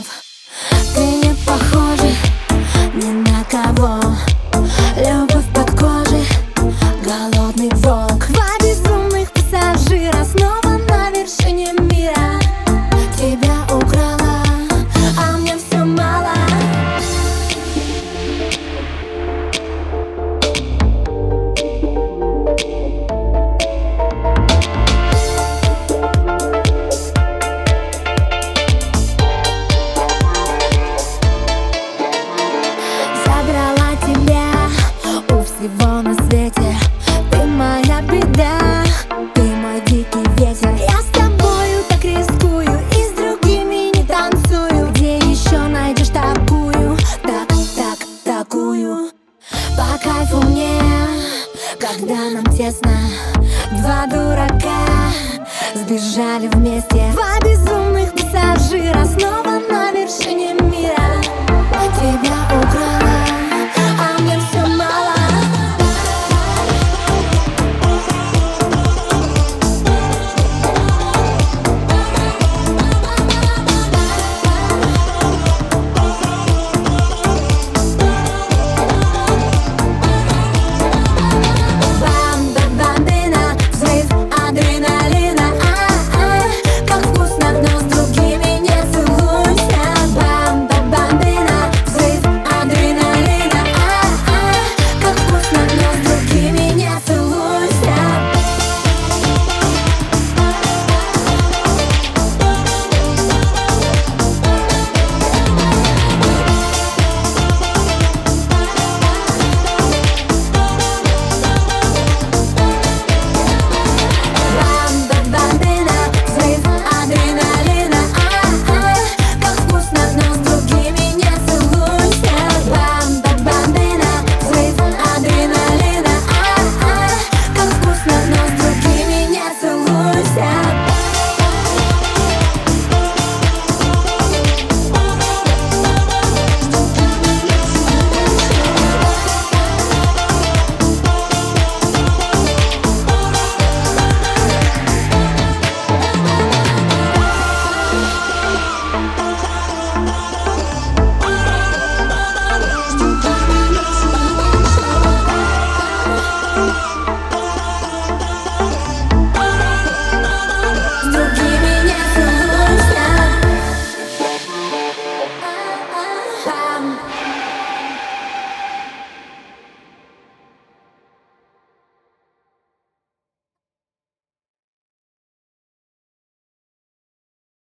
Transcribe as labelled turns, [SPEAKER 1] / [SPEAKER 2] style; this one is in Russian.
[SPEAKER 1] love. Всего на свете. Ты моя беда, ты мой дикий ветер. Я с тобою так рискую и с другими не танцую. Где еще найдешь такую, так, так, такую? По кайфу мне, когда нам тесно. Два дурака сбежали вместе. Два безумных пассажира